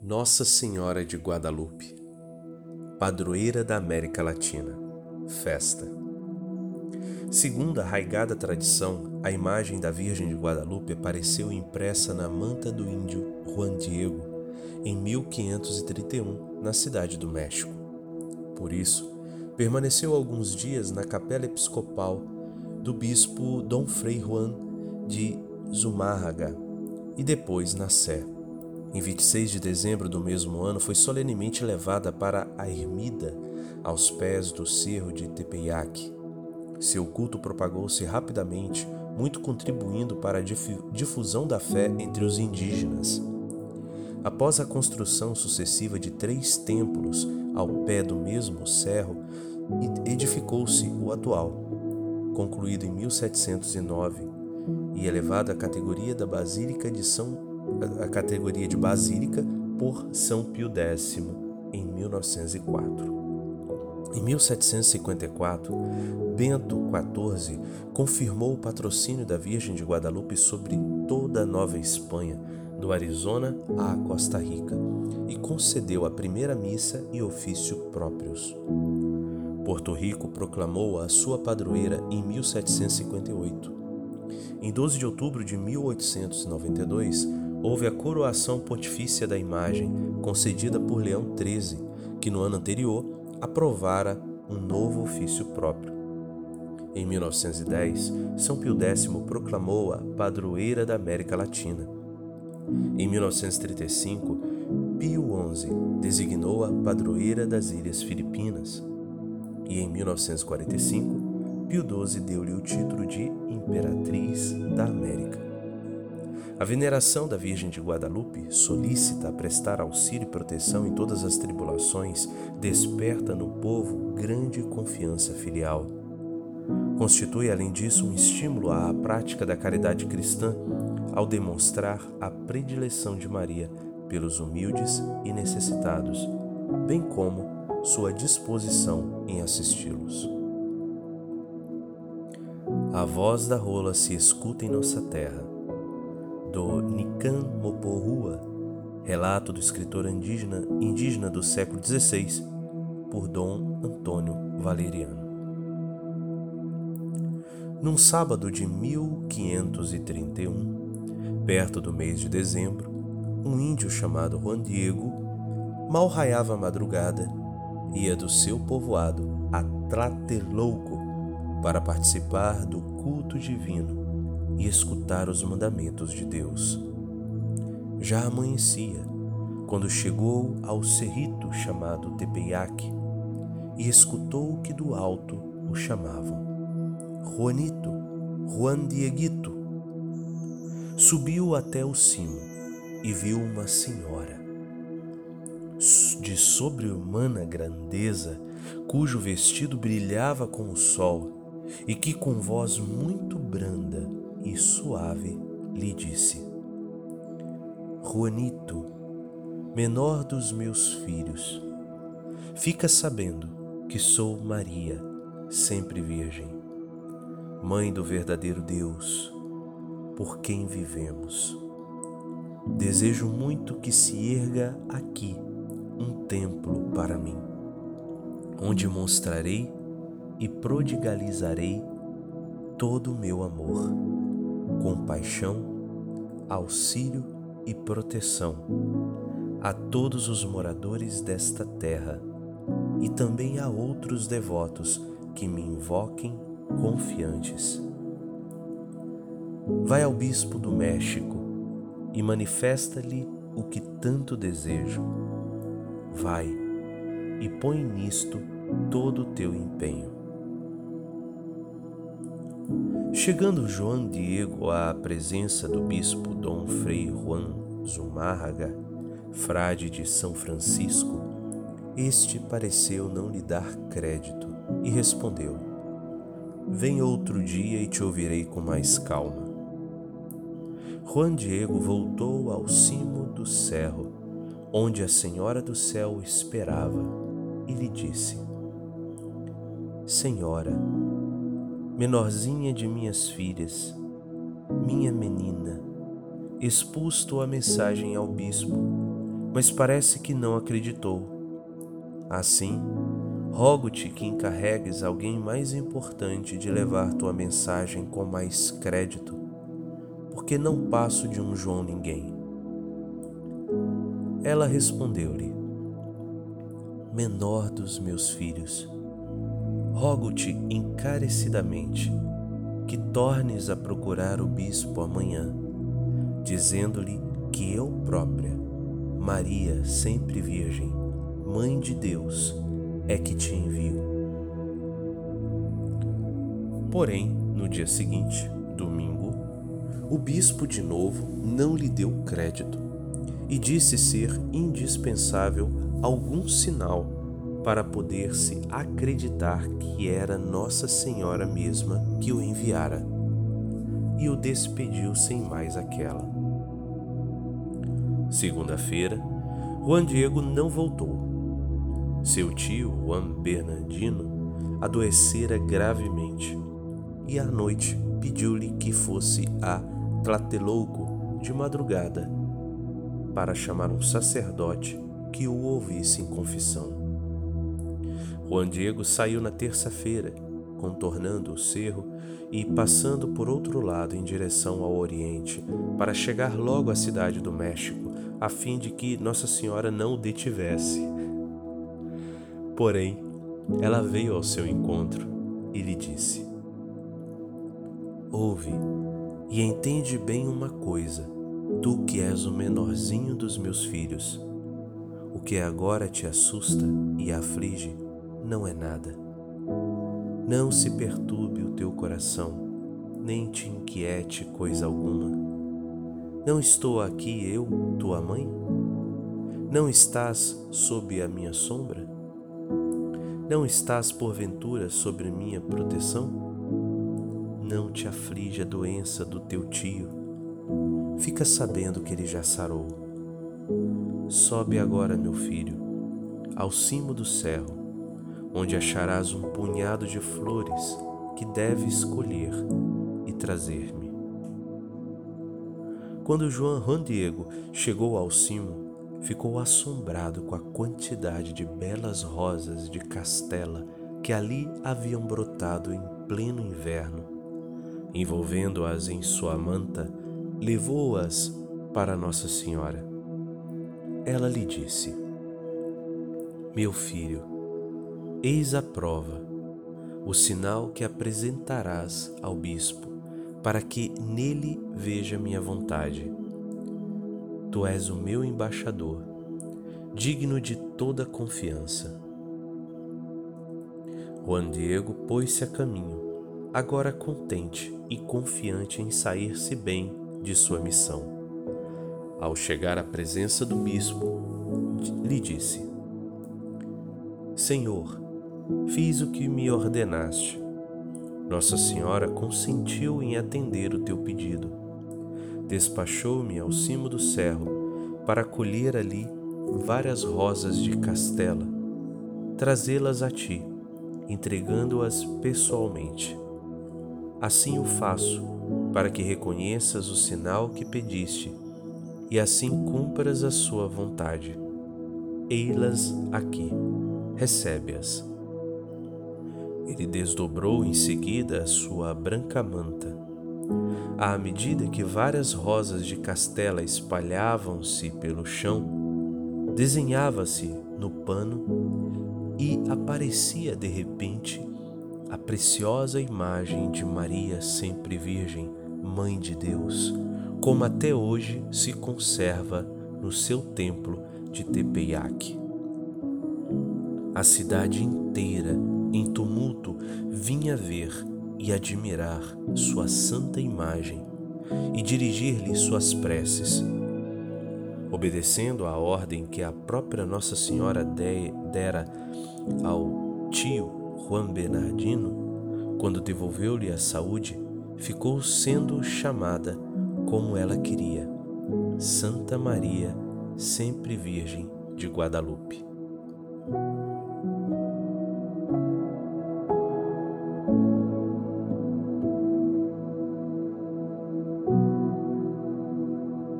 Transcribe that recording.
Nossa Senhora de Guadalupe, padroeira da América Latina, festa. Segundo a arraigada tradição, a imagem da Virgem de Guadalupe apareceu impressa na manta do índio Juan Diego em 1531, na cidade do México. Por isso, permaneceu alguns dias na capela episcopal do bispo Dom Frei Juan de Zumárraga e depois na Sé em 26 de dezembro do mesmo ano, foi solenemente levada para a ermida aos pés do cerro de Tepeyac. Seu culto propagou-se rapidamente, muito contribuindo para a difusão da fé entre os indígenas. Após a construção sucessiva de três templos ao pé do mesmo cerro, edificou-se o atual, concluído em 1709 e elevado à categoria da Basílica de São a categoria de basílica por São Pio X em 1904. Em 1754, Bento XIV confirmou o patrocínio da Virgem de Guadalupe sobre toda a Nova Espanha, do Arizona à Costa Rica, e concedeu a primeira missa e ofício próprios. Porto Rico proclamou a sua padroeira em 1758. Em 12 de outubro de 1892, houve a coroação pontifícia da imagem, concedida por Leão XIII, que no ano anterior aprovara um novo ofício próprio. Em 1910, São Pio X proclamou-a padroeira da América Latina. Em 1935, Pio XI designou-a padroeira das Ilhas Filipinas. E em 1945, Pio XII deu-lhe o título de Imperatriz da América. A veneração da Virgem de Guadalupe, solícita a prestar auxílio e proteção em todas as tribulações, desperta no povo grande confiança filial. Constitui, além disso, um estímulo à prática da caridade cristã ao demonstrar a predileção de Maria pelos humildes e necessitados, bem como sua disposição em assisti-los. A voz da rola se escuta em nossa terra do Nikan Moporua, relato do escritor indígena, indígena do século XVI, por Dom Antônio Valeriano. Num sábado de 1531, perto do mês de dezembro, um índio chamado Juan Diego, mal raiava a madrugada, ia do seu povoado a Tlatelolco para participar do culto divino e escutar os mandamentos de Deus. Já amanhecia quando chegou ao cerrito chamado Tepeyac e escutou que do alto o chamavam Juanito, Juan Dieguito. Subiu até o cimo e viu uma senhora de sobre-humana grandeza, cujo vestido brilhava com o sol e que com voz muito branda e suave lhe disse: Juanito, menor dos meus filhos, fica sabendo que sou Maria, sempre Virgem, Mãe do verdadeiro Deus, por quem vivemos. Desejo muito que se erga aqui um templo para mim, onde mostrarei e prodigalizarei todo o meu amor compaixão, auxílio e proteção a todos os moradores desta terra e também a outros devotos que me invoquem confiantes. Vai ao bispo do México e manifesta-lhe o que tanto desejo. Vai e põe nisto todo o teu empenho. Chegando João Diego à presença do bispo Dom Frei Juan Zumárraga, frade de São Francisco, este pareceu não lhe dar crédito e respondeu: Vem outro dia e te ouvirei com mais calma. Juan Diego voltou ao cimo do cerro, onde a Senhora do Céu esperava, e lhe disse: Senhora, menorzinha de minhas filhas, minha menina, expus tua mensagem ao bispo, mas parece que não acreditou. Assim, rogo-te que encarregues alguém mais importante de levar tua mensagem com mais crédito, porque não passo de um João ninguém. Ela respondeu-lhe: Menor dos meus filhos, rogo-te encarecidamente que tornes a procurar o bispo amanhã, dizendo-lhe que eu própria, Maria, sempre Virgem, Mãe de Deus, é que te envio. Porém, no dia seguinte, domingo, o bispo de novo não lhe deu crédito e disse ser indispensável algum sinal para poder-se acreditar que era Nossa Senhora mesma que o enviara, e o despediu sem mais aquela. Segunda-feira, Juan Diego não voltou. Seu tio, Juan Bernardino, adoecera gravemente e à noite pediu-lhe que fosse a Tlatelolco de madrugada para chamar um sacerdote que o ouvisse em confissão. Juan Diego saiu na terça-feira, contornando o cerro e passando por outro lado em direção ao oriente, para chegar logo à cidade do México, a fim de que Nossa Senhora não o detivesse. Porém, ela veio ao seu encontro e lhe disse: Ouve e entende bem uma coisa, tu que és o menorzinho dos meus filhos. O que agora te assusta e aflige não é nada. Não se perturbe o teu coração, nem te inquiete coisa alguma. Não estou aqui eu, tua mãe? Não estás sob a minha sombra? Não estás porventura sobre minha proteção? Não te aflige a doença do teu tio. Fica sabendo que ele já sarou. Sobe agora, meu filho, ao cimo do cerro onde acharás um punhado de flores que deves escolher e trazer-me. Quando João Juan chegou ao cimo, ficou assombrado com a quantidade de belas rosas de castela que ali haviam brotado em pleno inverno. Envolvendo-as em sua manta, levou-as para Nossa Senhora. Ela lhe disse: Meu filho, Eis a prova, o sinal que apresentarás ao bispo, para que nele veja minha vontade. Tu és o meu embaixador, digno de toda confiança. Juan Diego pôs-se a caminho, agora contente e confiante em sair-se bem de sua missão. Ao chegar à presença do bispo, lhe disse: Senhor, Fiz o que me ordenaste. Nossa Senhora consentiu em atender o teu pedido. Despachou-me ao cimo do cerro para colher ali várias rosas de castela, trazê-las a ti, entregando-as pessoalmente. Assim o faço, para que reconheças o sinal que pediste e assim cumpras a sua vontade. Ei-las aqui, recebe-as. Ele desdobrou em seguida a sua branca manta. À medida que várias rosas de castela espalhavam-se pelo chão, desenhava-se no pano e aparecia de repente a preciosa imagem de Maria sempre Virgem, Mãe de Deus, como até hoje se conserva no seu templo de Tepeyac. A cidade inteira em tumulto, vinha ver e admirar sua santa imagem e dirigir-lhe suas preces. Obedecendo à ordem que a própria Nossa Senhora dera ao tio Juan Bernardino, quando devolveu-lhe a saúde, ficou sendo chamada como ela queria, Santa Maria, sempre Virgem de Guadalupe.